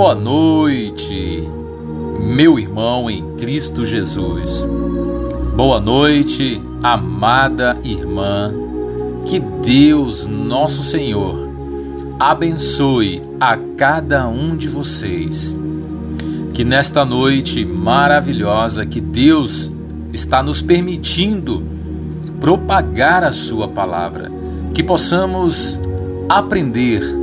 Boa noite, meu irmão em Cristo Jesus. Boa noite, amada irmã. Que Deus, nosso Senhor, abençoe a cada um de vocês. Que nesta noite maravilhosa que Deus está nos permitindo propagar a Sua palavra, que possamos aprender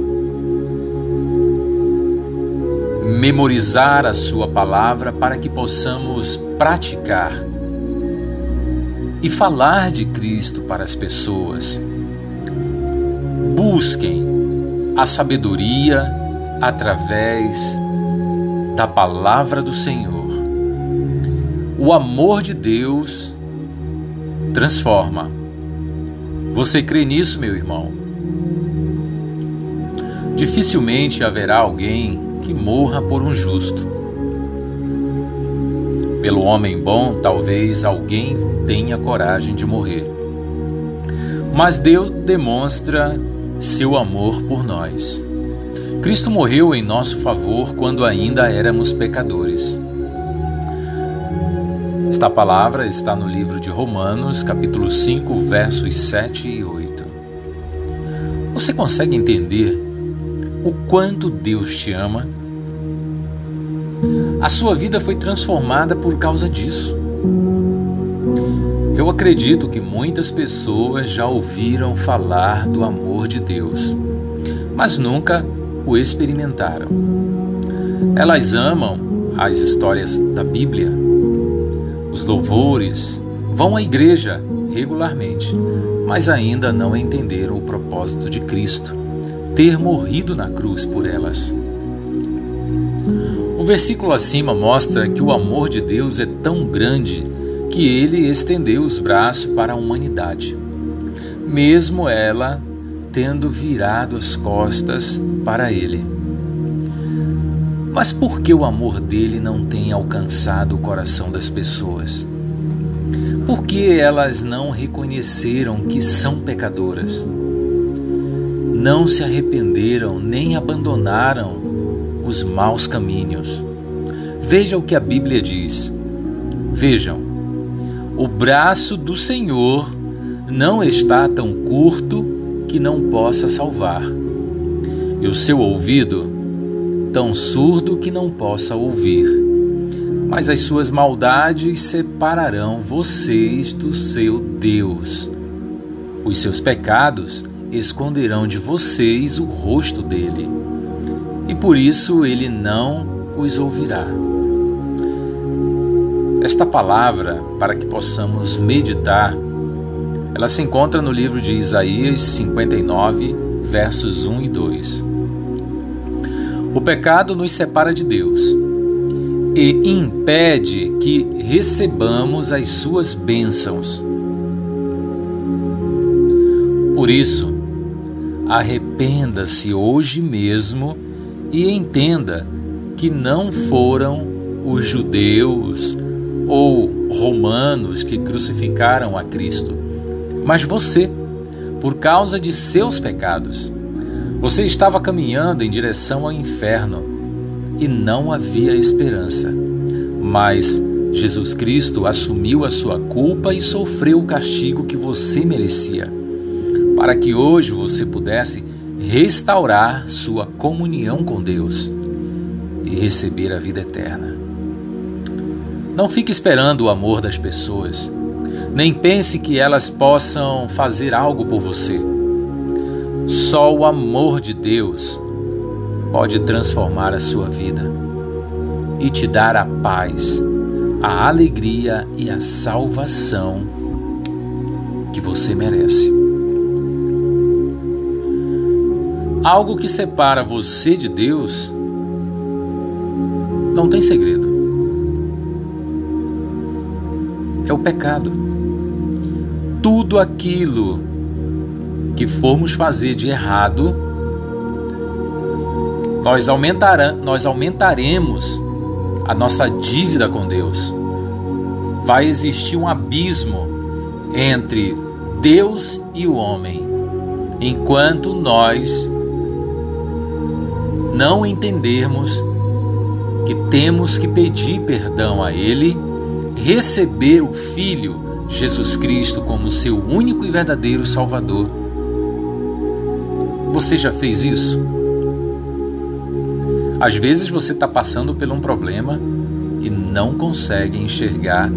memorizar a Sua palavra para que possamos praticar e falar de Cristo para as pessoas. Busquem a sabedoria através da palavra do Senhor. O amor de Deus transforma. Você crê nisso, meu irmão? Dificilmente haverá alguém que morra por um justo. Pelo homem bom, talvez alguém tenha coragem de morrer. Mas Deus demonstra seu amor por nós. Cristo morreu em nosso favor quando ainda éramos pecadores. Esta palavra está no livro de Romanos, capítulo 5, versos 7 e 8. Você consegue entender o quanto Deus te ama? A sua vida foi transformada por causa disso. Eu acredito que muitas pessoas já ouviram falar do amor de Deus, mas nunca o experimentaram. Elas amam as histórias da Bíblia, os louvores, vão à igreja regularmente, mas ainda não entenderam o propósito de Cristo ter morrido na cruz por elas. O versículo acima mostra que o amor de Deus é tão grande que ele estendeu os braços para a humanidade, mesmo ela tendo virado as costas para ele. Mas por que o amor dele não tem alcançado o coração das pessoas? Por que elas não reconheceram que são pecadoras? Não se arrependeram nem abandonaram os maus caminhos. Veja o que a Bíblia diz. Vejam, o braço do Senhor não está tão curto que não possa salvar, e o seu ouvido tão surdo que não possa ouvir. Mas as suas maldades separarão vocês do seu Deus. Os seus pecados esconderão de vocês o rosto dele e por isso ele não os ouvirá. Esta palavra, para que possamos meditar, ela se encontra no livro de Isaías 59, versos 1 e 2. O pecado nos separa de Deus e impede que recebamos as suas bênçãos. Por isso, arrependa-se hoje mesmo e entenda que não foram os judeus ou romanos que crucificaram a Cristo, mas você, por causa de seus pecados. Você estava caminhando em direção ao inferno e não havia esperança. Mas Jesus Cristo assumiu a sua culpa e sofreu o castigo que você merecia, para que hoje você pudesse restaurar sua comunhão com Deus e receber a vida eterna. Não fique esperando o amor das pessoas, nem pense que elas possam fazer algo por você. Só o amor de Deus pode transformar a sua vida e te dar a paz, a alegria e a salvação que você merece. Algo que separa você de Deus, não tem segredo. É o pecado. Tudo aquilo que formos fazer de errado, nós, nós aumentaremos a nossa dívida com Deus. Vai existir um abismo entre Deus e o homem, enquanto nós não entendermos que temos que pedir perdão a Ele, receber o Filho Jesus Cristo como seu único e verdadeiro Salvador. Você já fez isso? Às vezes você está passando por um problema e não consegue enxergar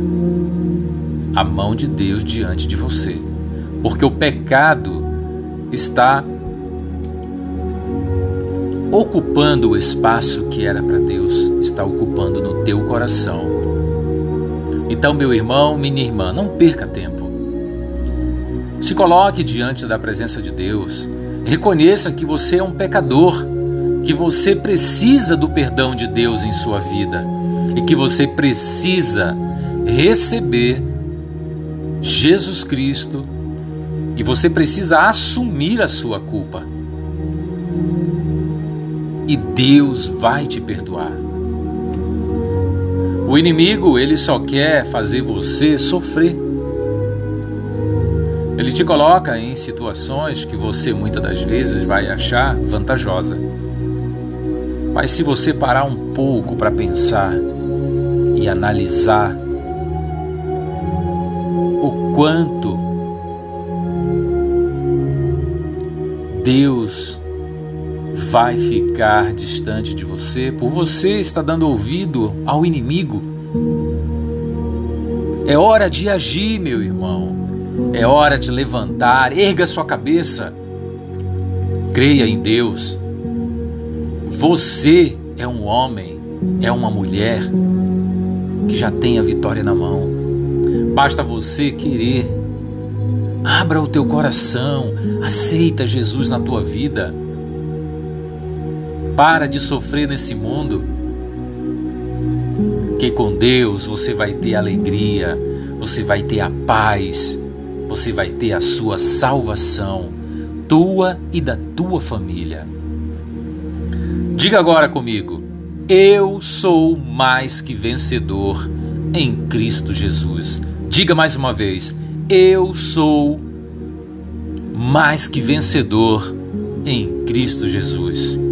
a mão de Deus diante de você, porque o pecado está ocupando o espaço que era para Deus, está ocupando no teu coração. Então, meu irmão, minha irmã, não perca tempo. Se coloque diante da presença de Deus. Reconheça que você é um pecador, que você precisa do perdão de Deus em sua vida e que você precisa receber Jesus Cristo e você precisa assumir a sua culpa e Deus vai te perdoar. O inimigo, ele só quer fazer você sofrer. Ele te coloca em situações que você muitas das vezes vai achar vantajosa. Mas se você parar um pouco para pensar e analisar o quanto Deus vai ficar distante de você por você estar dando ouvido ao inimigo. É hora de agir, meu irmão. É hora de levantar, erga sua cabeça. Creia em Deus. Você é um homem, é uma mulher que já tem a vitória na mão. Basta você querer. Abra o teu coração, aceita Jesus na tua vida. Para de sofrer nesse mundo. Que com Deus você vai ter alegria, você vai ter a paz, você vai ter a sua salvação, tua e da tua família. Diga agora comigo: Eu sou mais que vencedor em Cristo Jesus. Diga mais uma vez: Eu sou mais que vencedor em Cristo Jesus.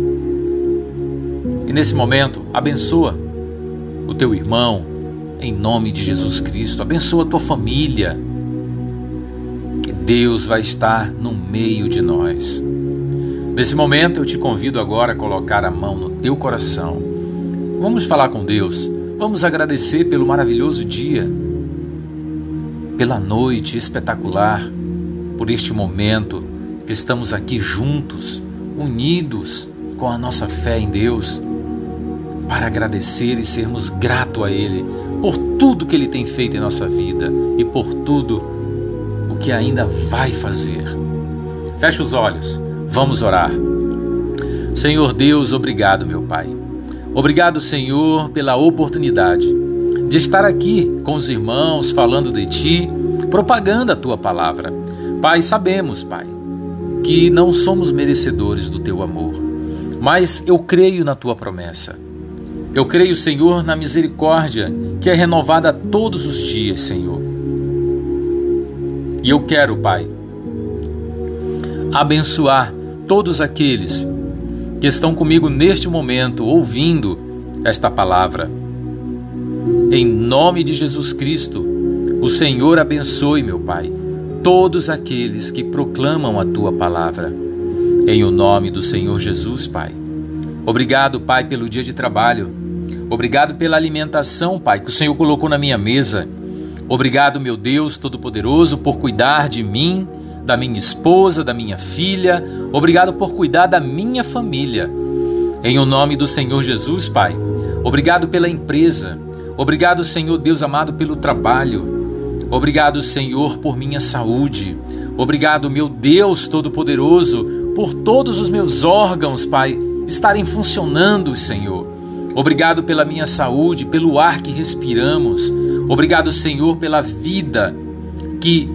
E nesse momento, abençoa o teu irmão em nome de Jesus Cristo. Abençoa a tua família. Que Deus vai estar no meio de nós. Nesse momento, eu te convido agora a colocar a mão no teu coração. Vamos falar com Deus. Vamos agradecer pelo maravilhoso dia, pela noite espetacular, por este momento que estamos aqui juntos, unidos com a nossa fé em Deus para agradecer e sermos grato a Ele por tudo que Ele tem feito em nossa vida e por tudo o que ainda vai fazer. Feche os olhos, vamos orar. Senhor Deus, obrigado, meu Pai. Obrigado, Senhor, pela oportunidade de estar aqui com os irmãos, falando de Ti, propagando a Tua palavra. Pai, sabemos, Pai, que não somos merecedores do Teu amor, mas eu creio na Tua promessa eu creio, Senhor, na misericórdia que é renovada todos os dias, Senhor. E eu quero, Pai, abençoar todos aqueles que estão comigo neste momento ouvindo esta palavra. Em nome de Jesus Cristo, o Senhor abençoe, meu Pai, todos aqueles que proclamam a tua palavra. Em o nome do Senhor Jesus, Pai. Obrigado, Pai, pelo dia de trabalho. Obrigado pela alimentação, Pai, que o Senhor colocou na minha mesa. Obrigado, meu Deus Todo-Poderoso, por cuidar de mim, da minha esposa, da minha filha. Obrigado por cuidar da minha família. Em o nome do Senhor Jesus, Pai. Obrigado pela empresa. Obrigado, Senhor Deus amado, pelo trabalho. Obrigado, Senhor, por minha saúde. Obrigado, meu Deus Todo-Poderoso, por todos os meus órgãos, Pai, estarem funcionando, Senhor. Obrigado pela minha saúde, pelo ar que respiramos. Obrigado, Senhor, pela vida que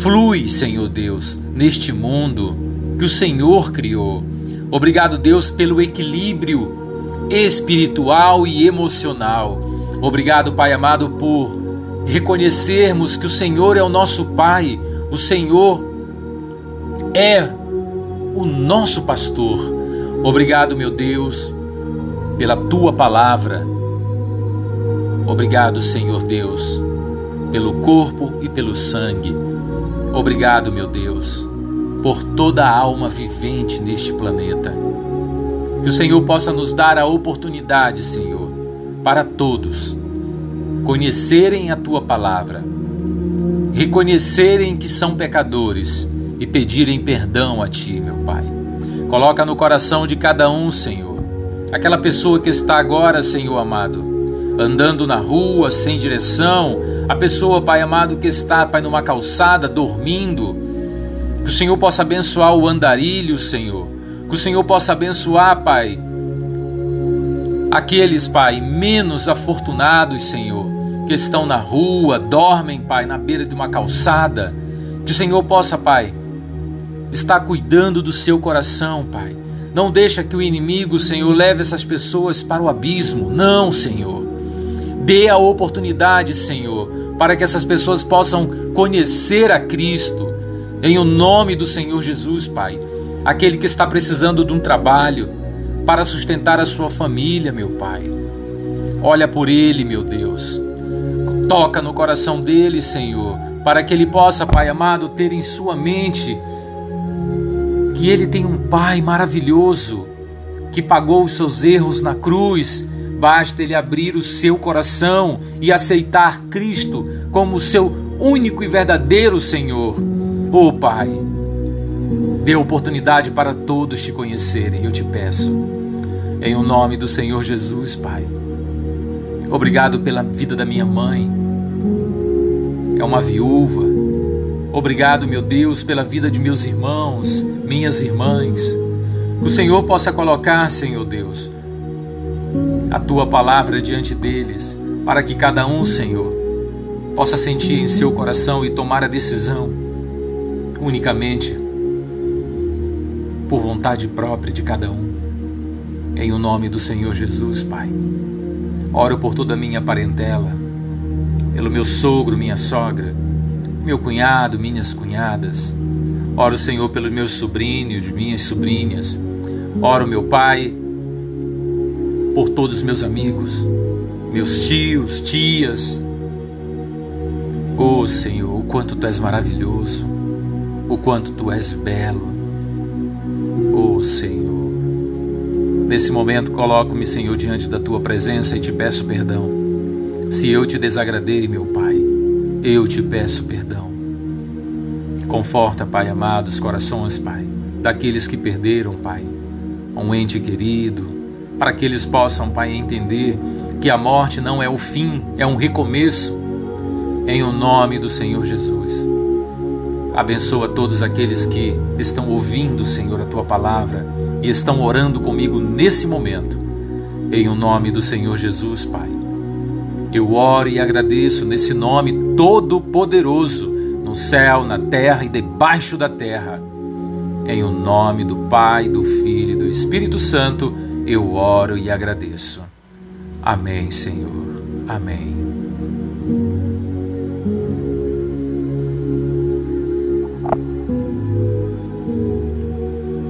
flui, Senhor Deus, neste mundo que o Senhor criou. Obrigado, Deus, pelo equilíbrio espiritual e emocional. Obrigado, Pai amado, por reconhecermos que o Senhor é o nosso Pai, o Senhor é o nosso pastor. Obrigado, meu Deus, pela tua palavra. Obrigado, Senhor Deus, pelo corpo e pelo sangue. Obrigado, meu Deus, por toda a alma vivente neste planeta. Que o Senhor possa nos dar a oportunidade, Senhor, para todos conhecerem a tua palavra, reconhecerem que são pecadores e pedirem perdão a ti, meu Pai. Coloca no coração de cada um, Senhor, aquela pessoa que está agora, Senhor amado, andando na rua sem direção, a pessoa, Pai amado, que está, Pai, numa calçada, dormindo. Que o Senhor possa abençoar o andarilho, Senhor. Que o Senhor possa abençoar, Pai, aqueles, Pai, menos afortunados, Senhor, que estão na rua, dormem, Pai, na beira de uma calçada. Que o Senhor possa, Pai, está cuidando do seu coração, Pai. Não deixa que o inimigo, Senhor, leve essas pessoas para o abismo. Não, Senhor. Dê a oportunidade, Senhor, para que essas pessoas possam conhecer a Cristo. Em o nome do Senhor Jesus, Pai. Aquele que está precisando de um trabalho para sustentar a sua família, meu Pai. Olha por ele, meu Deus. Toca no coração dele, Senhor, para que ele possa, Pai amado, ter em sua mente que ele tem um Pai maravilhoso que pagou os seus erros na cruz. Basta ele abrir o seu coração e aceitar Cristo como seu único e verdadeiro Senhor. Oh Pai, dê oportunidade para todos te conhecerem, eu te peço. Em o nome do Senhor Jesus, Pai. Obrigado pela vida da minha mãe. É uma viúva. Obrigado, meu Deus, pela vida de meus irmãos, minhas irmãs. Que o Senhor possa colocar, Senhor Deus, a tua palavra diante deles, para que cada um, Senhor, possa sentir em seu coração e tomar a decisão unicamente por vontade própria de cada um. Em o nome do Senhor Jesus, Pai. Oro por toda a minha parentela, pelo meu sogro, minha sogra, meu cunhado, minhas cunhadas, Oro, Senhor, pelos meus sobrinhos, minhas sobrinhas. Oro, meu Pai, por todos os meus amigos, meus tios, tias. Oh, Senhor, o quanto tu és maravilhoso, o quanto tu és belo. Oh, Senhor. Nesse momento, coloco-me, Senhor, diante da tua presença e te peço perdão. Se eu te desagradei, meu Pai, eu te peço perdão. Conforta, Pai amado, os corações, Pai, daqueles que perderam, Pai, um ente querido, para que eles possam, Pai, entender que a morte não é o fim, é um recomeço. Em o nome do Senhor Jesus. Abençoa todos aqueles que estão ouvindo, Senhor, a tua palavra e estão orando comigo nesse momento. Em o nome do Senhor Jesus, Pai. Eu oro e agradeço nesse nome todo-poderoso no céu, na terra e debaixo da terra. Em o nome do Pai, do Filho e do Espírito Santo, eu oro e agradeço. Amém, Senhor. Amém.